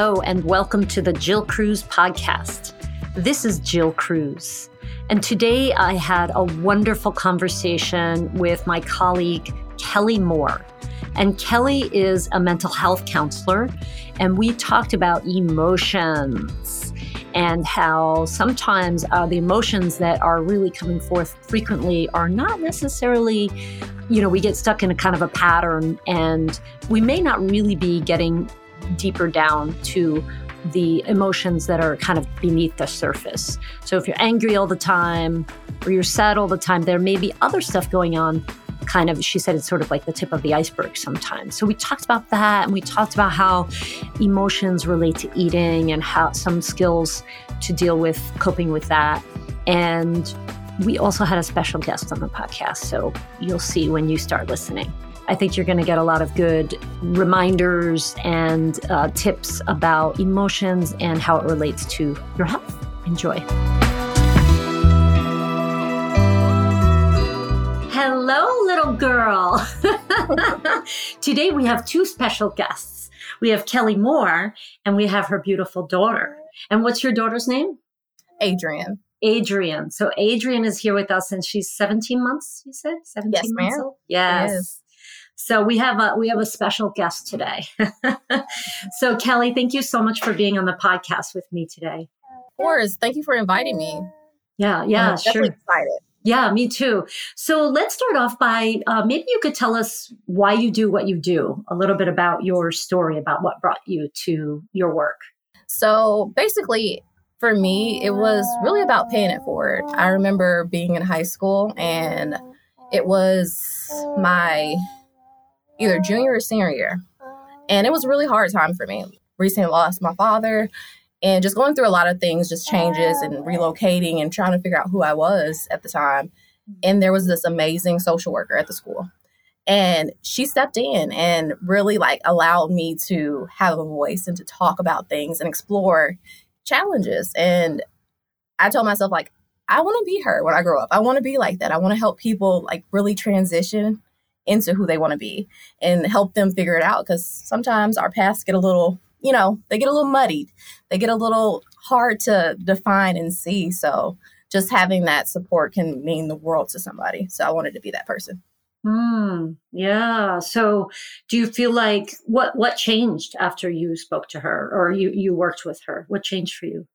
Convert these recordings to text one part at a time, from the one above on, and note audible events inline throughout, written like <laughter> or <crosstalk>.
Hello, and welcome to the Jill Cruz podcast. This is Jill Cruz. And today I had a wonderful conversation with my colleague, Kelly Moore. And Kelly is a mental health counselor, and we talked about emotions and how sometimes uh, the emotions that are really coming forth frequently are not necessarily, you know, we get stuck in a kind of a pattern and we may not really be getting deeper down to the emotions that are kind of beneath the surface. So if you're angry all the time or you're sad all the time, there may be other stuff going on. Kind of, she said it's sort of like the tip of the iceberg sometimes. So we talked about that and we talked about how emotions relate to eating and how some skills to deal with coping with that. And we also had a special guest on the podcast. So you'll see when you start listening. I think you're going to get a lot of good reminders and uh, tips about emotions and how it relates to your health. Enjoy. Hello, little girl. <laughs> Today we have two special guests. We have Kelly Moore and we have her beautiful daughter. And what's your daughter's name? Adrian. Adrian. So Adrian is here with us and she's 17 months, you said? 17 yes, months ma'am. old? Yes. So we have a we have a special guest today. <laughs> so Kelly, thank you so much for being on the podcast with me today. Of course, thank you for inviting me. Yeah, yeah, I'm sure. excited. Yeah, me too. So let's start off by uh, maybe you could tell us why you do what you do, a little bit about your story, about what brought you to your work. So basically, for me, it was really about paying it forward. I remember being in high school and it was my either junior or senior year. And it was a really hard time for me. Recently lost my father and just going through a lot of things, just changes and relocating and trying to figure out who I was at the time. And there was this amazing social worker at the school. And she stepped in and really like allowed me to have a voice and to talk about things and explore challenges. And I told myself, like, I want to be her when I grow up. I want to be like that. I want to help people like really transition into who they want to be and help them figure it out because sometimes our paths get a little you know they get a little muddied they get a little hard to define and see so just having that support can mean the world to somebody so i wanted to be that person Hmm. Yeah. So, do you feel like what what changed after you spoke to her or you you worked with her? What changed for you?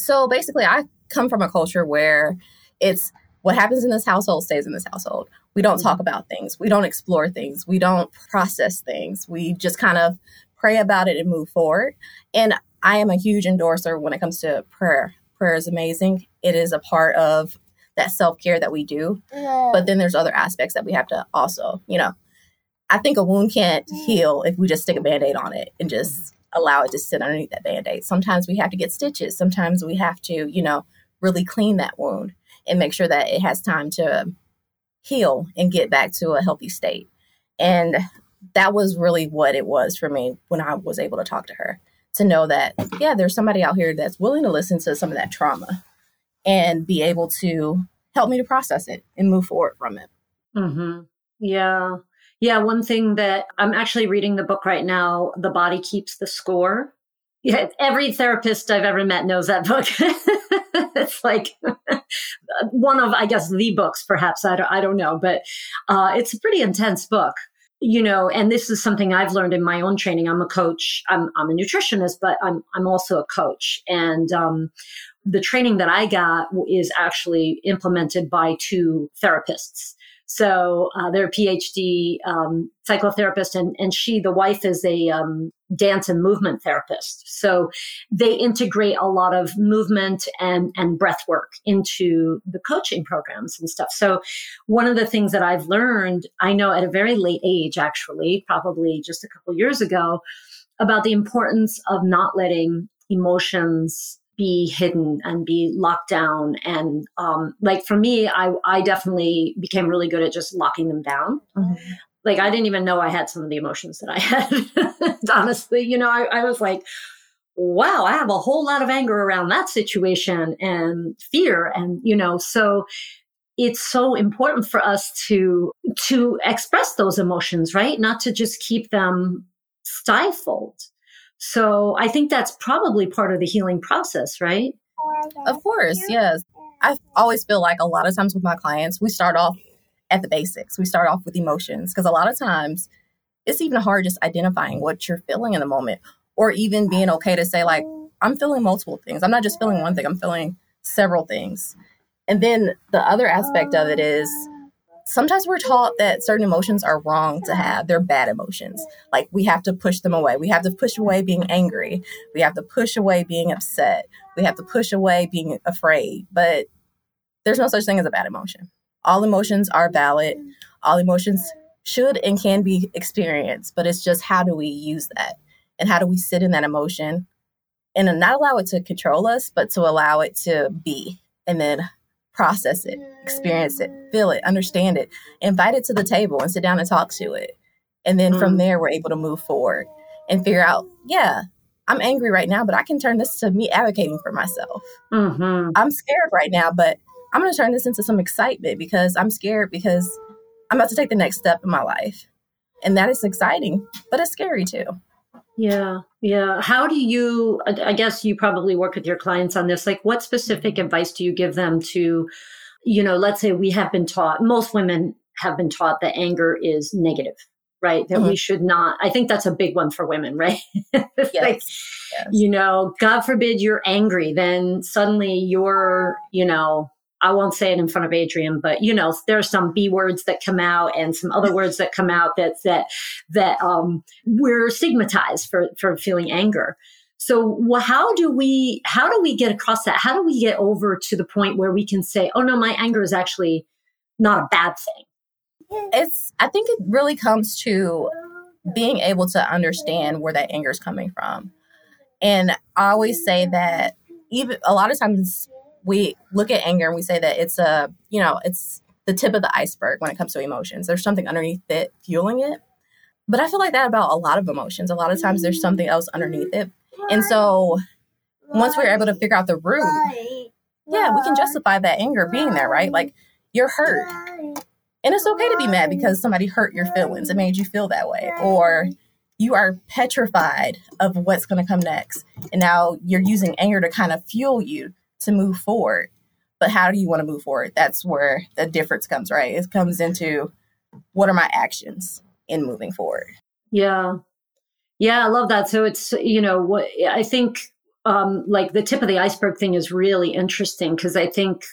so basically i come from a culture where it's what happens in this household stays in this household. We don't talk mm-hmm. about things. We don't explore things. We don't process things. We just kind of pray about it and move forward. And i am a huge endorser when it comes to prayer. Prayer is amazing. It is a part of that self-care that we do. But then there's other aspects that we have to also you know i think a wound can't mm-hmm. heal if we just stick a band-aid on it and just mm-hmm. allow it to sit underneath that band-aid. Sometimes we have to get stitches. Sometimes we have to you know really clean that wound and make sure that it has time to heal and get back to a healthy state and that was really what it was for me when i was able to talk to her to know that yeah there's somebody out here that's willing to listen to some of that trauma and be able to help me to process it and move forward from it Mm-hmm. Yeah. Yeah. One thing that I'm actually reading the book right now, The Body Keeps the Score. Yeah. Every therapist I've ever met knows that book. <laughs> it's like <laughs> one of, I guess, the books, perhaps. I don't, I don't know, but uh, it's a pretty intense book. You know, and this is something I've learned in my own training. I'm a coach. I'm, I'm a nutritionist, but I'm, I'm also a coach. And, um, the training that I got is actually implemented by two therapists. So uh, they're a PhD um, psychotherapist, and and she, the wife, is a um, dance and movement therapist. So they integrate a lot of movement and and breath work into the coaching programs and stuff. So one of the things that I've learned, I know at a very late age, actually, probably just a couple years ago, about the importance of not letting emotions be hidden and be locked down. And um, like for me, I, I definitely became really good at just locking them down. Mm-hmm. Like I didn't even know I had some of the emotions that I had. <laughs> Honestly, you know, I, I was like, wow, I have a whole lot of anger around that situation and fear. And, you know, so it's so important for us to to express those emotions, right? Not to just keep them stifled. So I think that's probably part of the healing process, right? Of course, yes. I always feel like a lot of times with my clients, we start off at the basics. We start off with emotions because a lot of times it's even hard just identifying what you're feeling in the moment or even being okay to say, like, I'm feeling multiple things. I'm not just feeling one thing, I'm feeling several things. And then the other aspect of it is sometimes we're taught that certain emotions are wrong to have. They're bad emotions. Like we have to push them away. We have to push away being angry. We have to push away being upset. We have to push away being afraid. But there's no such thing as a bad emotion. All emotions are valid. All emotions should and can be experienced, but it's just how do we use that? And how do we sit in that emotion and not allow it to control us, but to allow it to be and then process it, experience it, feel it, understand it, invite it to the table and sit down and talk to it. And then mm from there, we're able to move forward and figure out, yeah, I'm angry right now, but I can turn this to me advocating for myself. Mm-hmm. I'm scared right now, but I'm going to turn this into some excitement because I'm scared because I'm about to take the next step in my life. And that is exciting, but it's scary too. Yeah. Yeah. How do you, I guess you probably work with your clients on this. Like, what specific advice do you give them to, you know, let's say we have been taught, most women have been taught that anger is negative, right? That mm-hmm. we should not, I think that's a big one for women, <laughs> right? yes. like, yes. you know, God forbid you're angry, then suddenly you're, you know, I won't say it in front of Adrian, but you know, there are some B words that come out and some other words that come out that that that um, we're stigmatized for for feeling anger. So well, how do we how do we get across that? How do we get over to the point where we can say, "Oh no, my anger is actually not a bad thing." It's I think it really comes to being able to understand where that anger is coming from. And I always say that even a lot of times we look at anger and we say that it's a, you know, it's the tip of the iceberg when it comes to emotions. There's something underneath it fueling it. But I feel like that about a lot of emotions. A lot of times there's something else underneath it. And so once we're able to figure out the root, yeah, we can justify that anger being there, right? Like you're hurt. And it's okay to be mad because somebody hurt your feelings. It made you feel that way. Or you are petrified of what's going to come next. And now you're using anger to kind of fuel you to move forward. But how do you want to move forward? That's where the difference comes, right? It comes into what are my actions in moving forward? Yeah. Yeah, I love that. So it's, you know, what I think um like the tip of the iceberg thing is really interesting because I think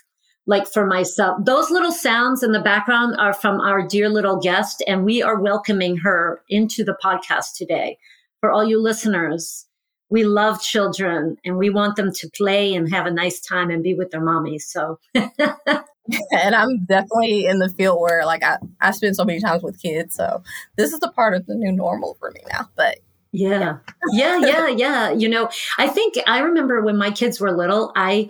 like for myself, those little sounds in the background are from our dear little guest, and we are welcoming her into the podcast today. For all you listeners, we love children and we want them to play and have a nice time and be with their mommies. So, <laughs> and I'm definitely in the field where like I, I spend so many times with kids. So this is a part of the new normal for me now. But yeah, yeah, yeah, yeah. You know, I think I remember when my kids were little, I,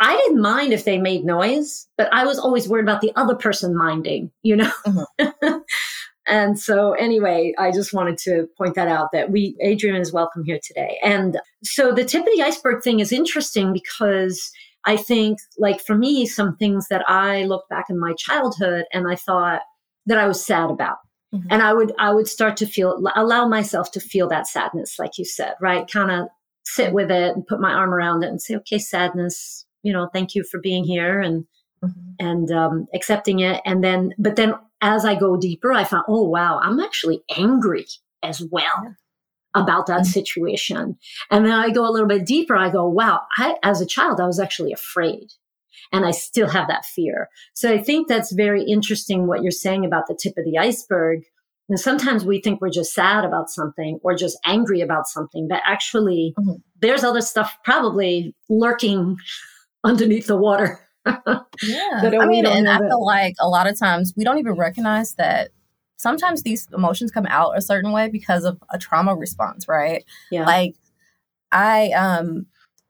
I didn't mind if they made noise, but I was always worried about the other person minding, you know? Mm-hmm. <laughs> And so, anyway, I just wanted to point that out that we, Adrian is welcome here today. And so, the tip of the iceberg thing is interesting because I think, like for me, some things that I look back in my childhood and I thought that I was sad about. Mm-hmm. And I would, I would start to feel, allow myself to feel that sadness, like you said, right? Kind of sit with it and put my arm around it and say, okay, sadness, you know, thank you for being here and, mm-hmm. and um, accepting it. And then, but then as I go deeper, I found, oh, wow, I'm actually angry as well about that mm-hmm. situation. And then I go a little bit deeper. I go, wow, I, as a child, I was actually afraid. And I still have that fear. So I think that's very interesting what you're saying about the tip of the iceberg. And sometimes we think we're just sad about something or just angry about something, but actually mm-hmm. there's other stuff probably lurking <laughs> underneath the water yeah. I mean, and I feel like a lot of times we don't even recognize that sometimes these emotions come out a certain way because of a trauma response, right? Yeah. Like I um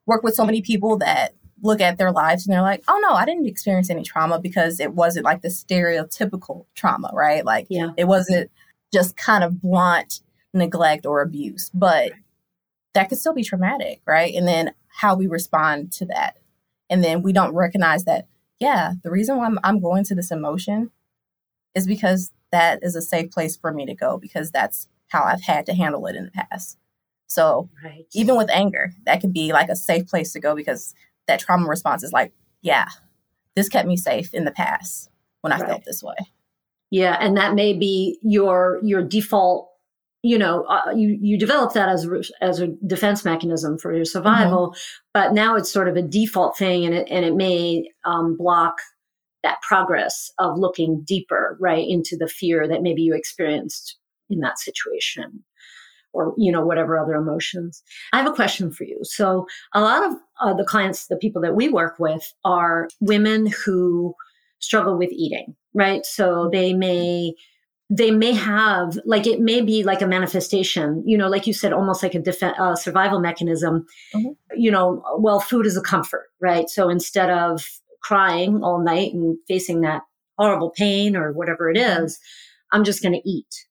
work with so many people that look at their lives and they're like, "Oh no, I didn't experience any trauma because it wasn't like the stereotypical trauma, right? Like yeah. it wasn't just kind of blunt neglect or abuse, but that could still be traumatic, right? And then how we respond to that and then we don't recognize that yeah the reason why I'm, I'm going to this emotion is because that is a safe place for me to go because that's how i've had to handle it in the past So right. even with anger, that can be like a safe place to go because that trauma response is like, yeah, this kept me safe in the past when I right. felt this way. Yeah, and that may be your your default. You know, uh, you you develop that as a, as a defense mechanism for your survival, mm-hmm. but now it's sort of a default thing, and it and it may um, block that progress of looking deeper, right, into the fear that maybe you experienced in that situation or you know whatever other emotions. I have a question for you. So a lot of uh, the clients the people that we work with are women who struggle with eating right? So they may they may have like it may be like a manifestation you know like you said almost like a def- uh, survival mechanism mm-hmm. you know well food is a comfort right so instead of crying all night and facing that horrible pain or whatever it mm-hmm. i'm just going to eat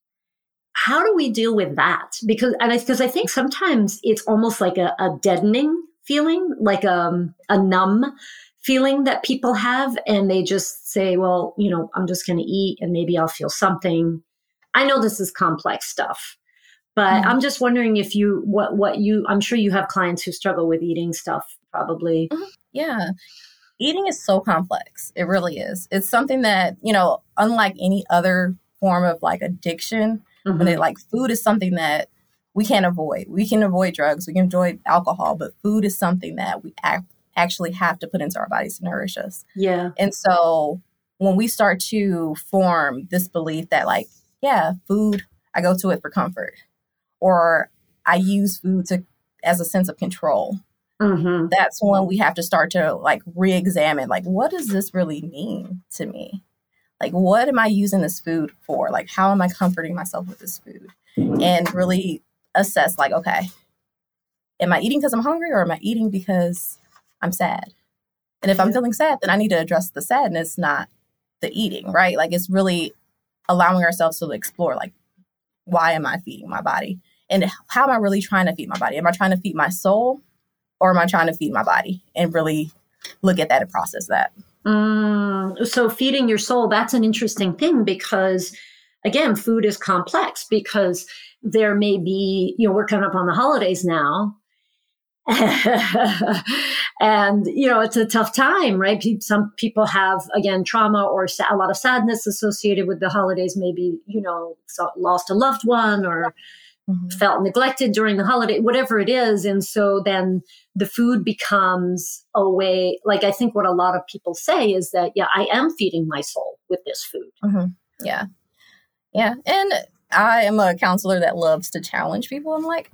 how do we deal with that? Because and because I, I, think sometimes it's almost like a, a deadening feeling, like um, a numb feeling that people have, and they just say, "Well, you know, I'm just going to eat, and maybe I'll feel something." I know this is complex stuff, but mm-hmm. I'm just wondering if you what what you I'm sure you have clients who struggle with eating stuff, probably. Mm-hmm. Yeah. Eating is so complex. It really is. It's something that, you know, unlike any other form of like addiction, Mm-hmm. When they like food is something that we can't avoid. We can avoid drugs, we can avoid alcohol, but food is something that we act, actually have to put into our bodies to nourish us. Yeah. And so when we start to form this belief that like, yeah, food, I go to it for comfort, or I use food to as a sense of control. Mm-hmm. That's when we have to start to like re-examine, like, what does this really mean to me? like what am i using this food for like how am i comforting myself with this food and really assess like okay am i eating because i'm hungry or am i eating because i'm sad. And if i'm feeling sad then i need to address the sadness not the eating right? Like it's really allowing ourselves to explore like why am i feeding my body? And how am i really trying to feed my body? Am i trying to feed my soul or am i trying to feed my body? And really look at that and process that. Mm, so feeding your soul, that's an interesting thing because again, food is complex because there may be, you know, we're coming up on the holidays now. <laughs> and you know it's a tough time right some people have again trauma or a lot of sadness associated with the holidays maybe you know lost a loved one or mm-hmm. felt neglected during the holiday, whatever it is. And so then the food becomes a way, like I think what a lot of people say is that, yeah, I am feeding my soul with this food. Mm-hmm. Yeah. Yeah. And I am a counselor that loves to challenge people. I'm like,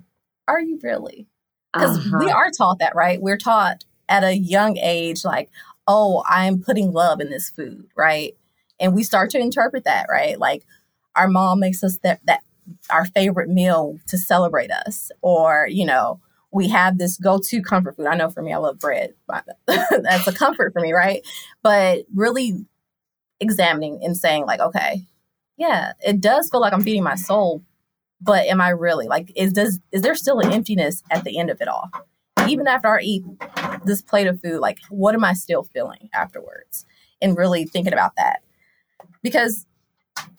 are you really? Because uh-huh. we are taught that, right? We're taught at a young age, like, oh, I'm putting love in this food, right? And we start to interpret that, right? Like our mom makes us that, that our favorite meal to celebrate us or you know we have this go-to comfort food i know for me i love bread <laughs> that's a comfort for me right but really examining and saying like okay yeah it does feel like i'm feeding my soul but am i really like is does is there still an emptiness at the end of it all even after i eat this plate of food like what am i still feeling afterwards and really thinking about that because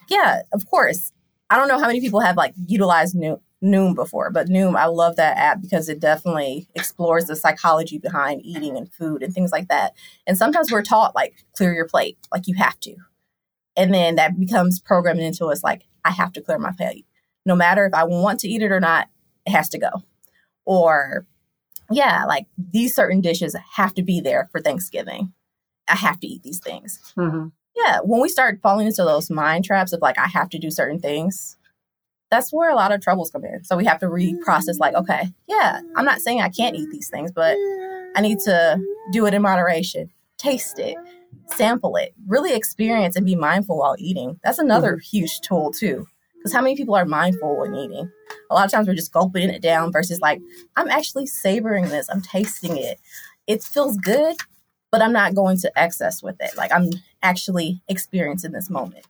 yeah of course I don't know how many people have like utilized Noom, before, but Noom, I love that app because it definitely explores the psychology behind eating and food and things like that. And sometimes we're taught like clear your plate, like you have to. And then that becomes programmed into us like I have to clear my plate. No matter if I want to eat it or not, it has to go. Or yeah, like these certain dishes have to be there for Thanksgiving. I have to eat these things. Mm-hmm. Yeah, when we start falling into those mind traps of like, I have to do certain things, that's where a lot of troubles come in. So we have to reprocess, like, okay, yeah, I'm not saying I can't eat these things, but I need to do it in moderation, taste it, sample it, really experience and be mindful while eating. That's another mm-hmm. huge tool, too. Because how many people are mindful when eating? A lot of times we're just gulping it down versus like, I'm actually savoring this, I'm tasting it. It feels good, but I'm not going to excess with it. Like I'm actually experiencing this moment.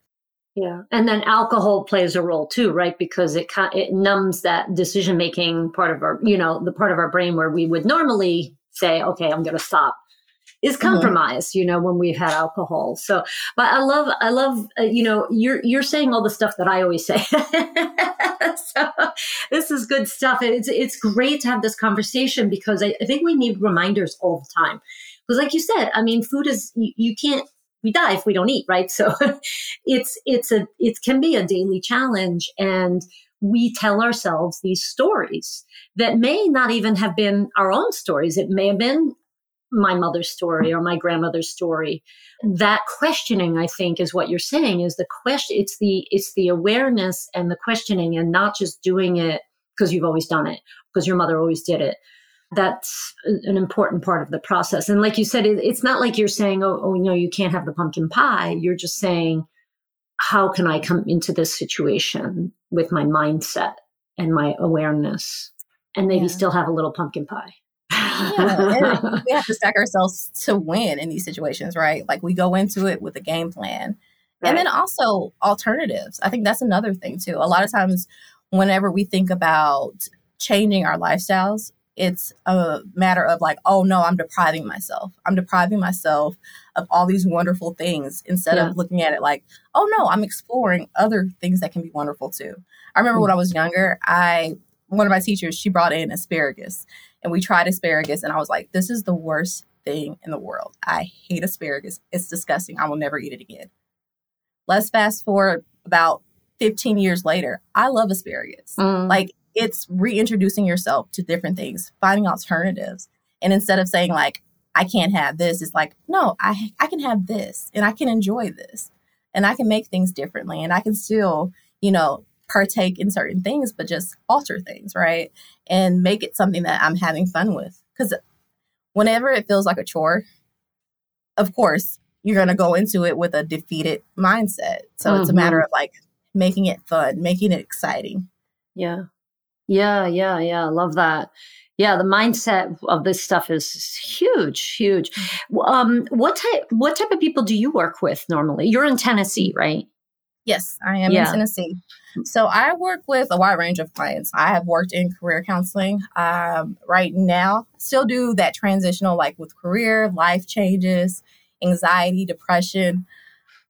Yeah, and then alcohol plays a role too, right? Because it it numbs that decision making part of our, you know, the part of our brain where we would normally say, "Okay, I'm going to stop," is compromised, mm-hmm. you know, when we've had alcohol. So, but I love, I love, uh, you know, you're, you're saying all the stuff that I always say. <laughs> so this is good stuff. It's, it's great to have this conversation because I, I think we need reminders all the time. Because like you said, I mean, food is, you, you can't, we die if we don't eat, right? <laughs> So it's, it's a, it can be a daily challenge. And we tell ourselves these stories that may not even have been our own stories. It may have been my mother's story or my grandmother's story. That questioning i think is what you're saying is the question it's the it's the awareness and the questioning and not just doing it because you've always done it because your mother always did it. That's an important part of the process. And like you said it, it's not like you're saying oh, oh no you can't have the pumpkin pie. You're just saying how can i come into this situation with my mindset and my awareness? And maybe yeah. still have a little pumpkin pie yeah, <laughs> we have to stack ourselves to win in these situations, right? Like we go into it with a game plan. Right. And then also alternatives. I think that's another thing too. A lot of times, whenever we think about changing our lifestyles, it's a matter of like, oh no, I'm depriving myself. I'm depriving myself of all these wonderful things instead yeah. of looking at it like, oh no, I'm exploring other things that can be wonderful too. I remember mm-hmm. when I was younger, I one of my teachers, she brought in asparagus and we tried asparagus and I was like, this is the worst thing in the world. I hate asparagus. It's disgusting. I will never eat it again. Let's fast forward about 15 years later. I love asparagus. Mm. Like it's reintroducing yourself to different things, finding alternatives. And instead of saying like, I can't have this, it's like, no, I I can have this and I can enjoy this. And I can make things differently and I can still, you know, partake in certain things, but just alter things, right? And make it something that I'm having fun with. Because whenever it feels like a chore, of course, you're going to go into it with a defeated mindset. So mm-hmm. it's a matter mm-hmm. of like making it fun, making it exciting. Yeah. Yeah. Yeah. Yeah. Love that. Yeah, the mindset of this stuff is huge, huge. Um, what type what type of people do you work with normally? You're in Tennessee, right? Yes, I am yeah. in Tennessee. So I work with a wide range of clients. I have worked in career counseling. Um, right now, still do that transitional, like with career, life changes, anxiety, depression.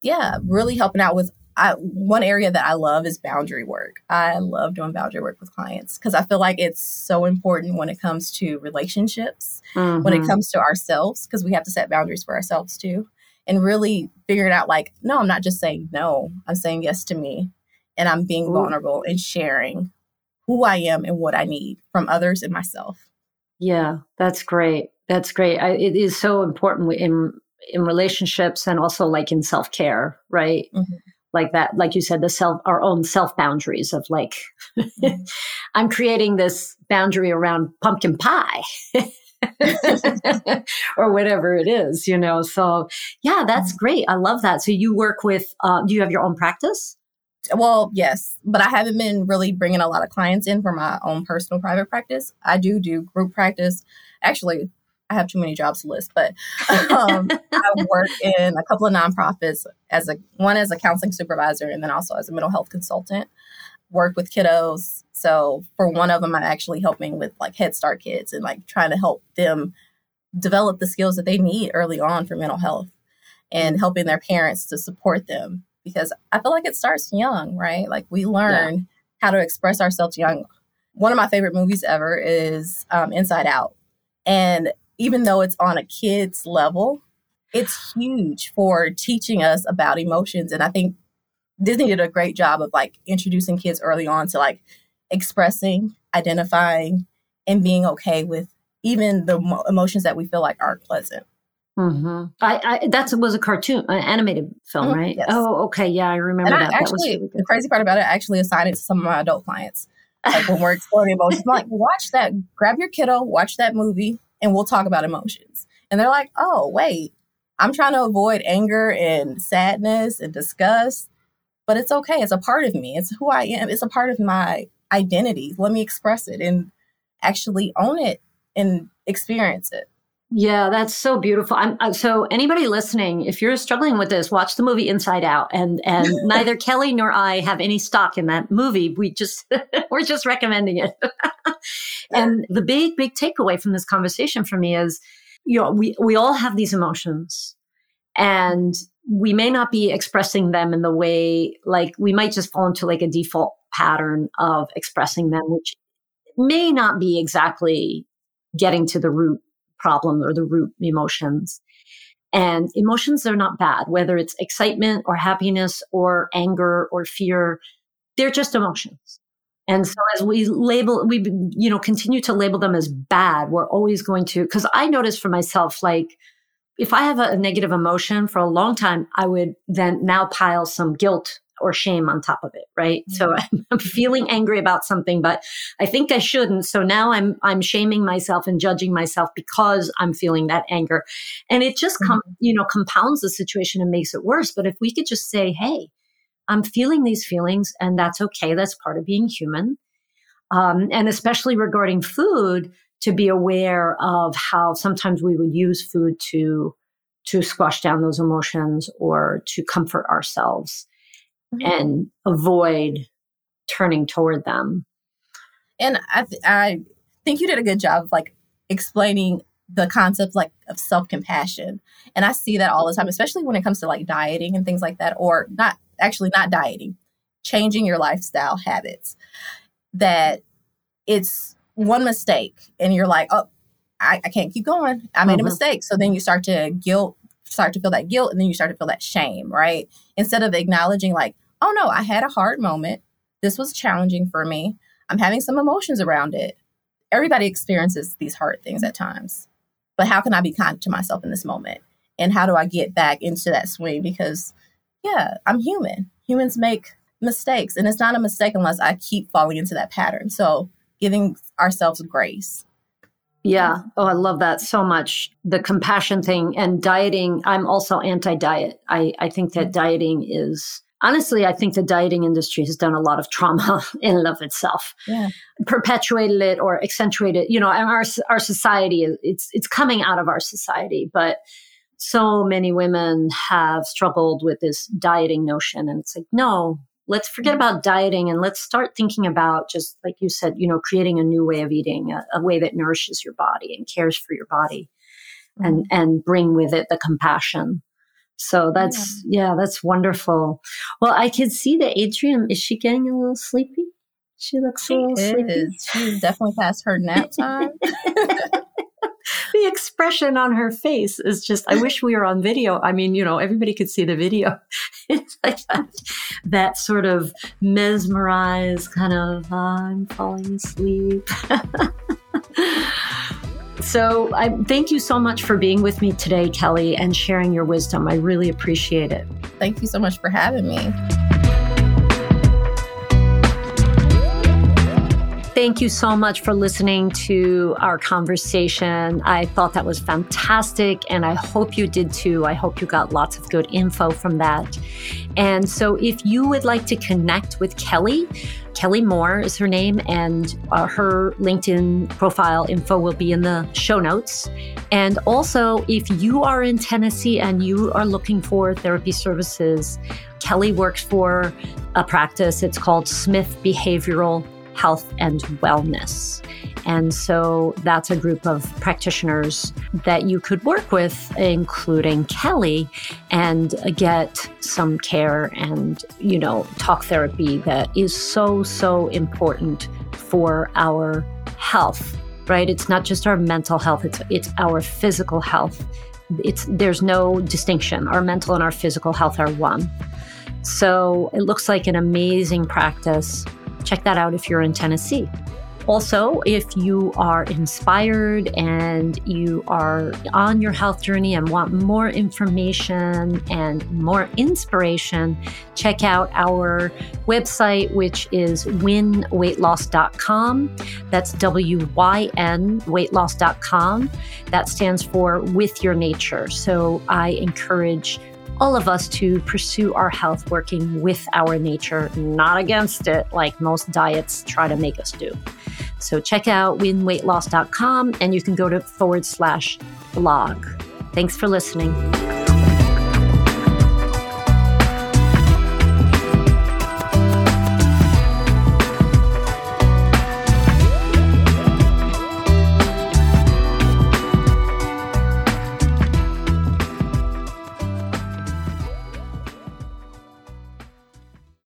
Yeah, really helping out with. I, one area that I love is boundary work. I love doing boundary work with clients because I feel like it's so important when it comes to relationships, mm-hmm. when it mm-hmm. comes to ourselves, because we have to set boundaries for ourselves too and really figuring out like, no, I'm not just saying no, I'm saying yes to me. And I'm being Ooh. vulnerable and sharing who I am and what I need from others and myself. Yeah, that's great. That's great. I, it is so important in in relationships and also like in self care, right? Mm-hmm. Like that, like you said, the self, our own self boundaries of like, mm-hmm. <laughs> I'm creating this boundary around pumpkin pie. <laughs> <laughs> or whatever it is, you know. So, yeah, that's mm. great. I love that. So, you work with, uh, do you have your own practice? Well, yes, but I haven't been really bringing a lot of clients in for my own personal private practice. I do do group practice. Actually, I have too many jobs to list, but <laughs> um, I work in a couple of nonprofits as a one as a counseling supervisor and then also as a mental health consultant. Work with kiddos so for one of them, I'm actually helping with like Head Start kids and like trying to help them develop the skills that they need early on for mental health and helping their parents to support them because I feel like it starts young, right? Like we learn yeah. how to express ourselves young. One of my favorite movies ever is um, Inside Out. And even though it's on a kid's level, it's huge for teaching us about emotions. And I think Disney did a great job of like introducing kids early on to like expressing, identifying, and being okay with even the mo- emotions that we feel like aren't pleasant. Mm-hmm. I, I that was a cartoon, an animated film, mm-hmm. right? Yes. Oh, okay, yeah, I remember and that. I actually, that really the crazy part about it, I actually assigned it to some of my adult clients. Like when we're exploring emotions, I'm like, watch that, grab your kiddo, watch that movie, and we'll talk about emotions. And they're like, oh, wait, I'm trying to avoid anger and sadness and disgust, but it's okay. It's a part of me. It's who I am. It's a part of my identity. Let me express it and actually own it and experience it. Yeah, that's so beautiful. I'm, uh, so anybody listening, if you're struggling with this, watch the movie Inside Out. And and <laughs> neither Kelly nor I have any stock in that movie. We just <laughs> we're just recommending it. <laughs> and the big big takeaway from this conversation for me is you know, we, we all have these emotions and we may not be expressing them in the way, like we might just fall into like a default pattern of expressing them, which may not be exactly getting to the root problem or the root emotions. And emotions are not bad, whether it's excitement or happiness or anger or fear. They're just emotions. And so as we label, we, you know, continue to label them as bad, we're always going to, cause I notice for myself, like, if I have a, negative emotion for a long time, I would then now pile some guilt or shame on top of it, right? Mm-hmm. So <laughs> I'm, I'm, feeling angry about something, but I think I shouldn't. So now I'm I'm shaming myself and judging myself because I'm feeling that anger, and it just com- mm-hmm. you know compounds the situation and makes it worse. But if we could just say, "Hey, I'm feeling these feelings, and that's okay. That's part of being human," um, and especially regarding food, to be aware of how sometimes we would use food to to squash down those emotions or to comfort ourselves mm-hmm. and avoid turning toward them. And I, th- I think you did a good job of like explaining the concept like of self-compassion and i see that all the time especially when it comes to like dieting and things like that or not actually not dieting changing your lifestyle habits that it's one mistake and you're like oh i, I can't keep going i made mm-hmm. a mistake so then you start to guilt start to feel that guilt and then you start to feel that shame right instead of acknowledging like oh no, I had a hard moment. This was challenging for me. I'm having some emotions around it. Everybody experiences these hard things at times. But how can I be kind to myself in this moment? And how do I get back into that swing? Because, yeah, I'm human. Humans make mistakes. And it's not a mistake unless I keep falling into that pattern. So giving ourselves grace. Yeah. Oh, I love that so much. The compassion thing and dieting. I'm also anti diet. I, I think that mm-hmm. dieting is honestly, I think the dieting industry has done a lot of trauma <laughs> in and of itself. Yeah. Perpetuated it or accentuated, you know, our our society it's it's coming out of our society, but so many women have struggled with this dieting notion and it's like, no, let's forget about dieting and let's start thinking about just like you said, you know, creating a new way of eating, a, a way that nourishes your body and cares for your body mm-hmm. and and bring with it the compassion so that's, yeah. yeah, that's wonderful. Well, I can see that Adrian, is she getting a little sleepy? She looks she a little is. sleepy. She's definitely past her nap time. <laughs> the expression on her face is just, I wish we were on video. I mean, you know, everybody could see the video. <laughs> it's like that, that sort of mesmerized kind of, uh, I'm falling asleep. <laughs> So I thank you so much for being with me today, Kelly, and sharing your wisdom. I really appreciate it. Thank you so much for having me. Thank you so much for listening to our conversation. I thought that was fantastic, and I hope you did too. I hope you got lots of good info from that. And so, if you would like to connect with Kelly, Kelly Moore is her name, and uh, her LinkedIn profile info will be in the show notes. And also, if you are in Tennessee and you are looking for therapy services, Kelly works for a practice. It's called Smith Behavioral Health and Wellness. And so that's a group of practitioners that you could work with, including Kelly, and get some care and, you know, talk therapy that is so, so important for our health, right? It's not just our mental health, it's, it's our physical health. It's, there's no distinction. Our mental and our physical health are one. So it looks like an amazing practice. Check that out if you're in Tennessee. Also, if you are inspired and you are on your health journey and want more information and more inspiration, check out our website, which is wynweightloss.com. That's W Y N weightloss.com. That stands for with your nature. So I encourage all of us to pursue our health working with our nature, not against it, like most diets try to make us do. So check out wynweightloss.com and you can go to forward slash blog. Thanks for listening.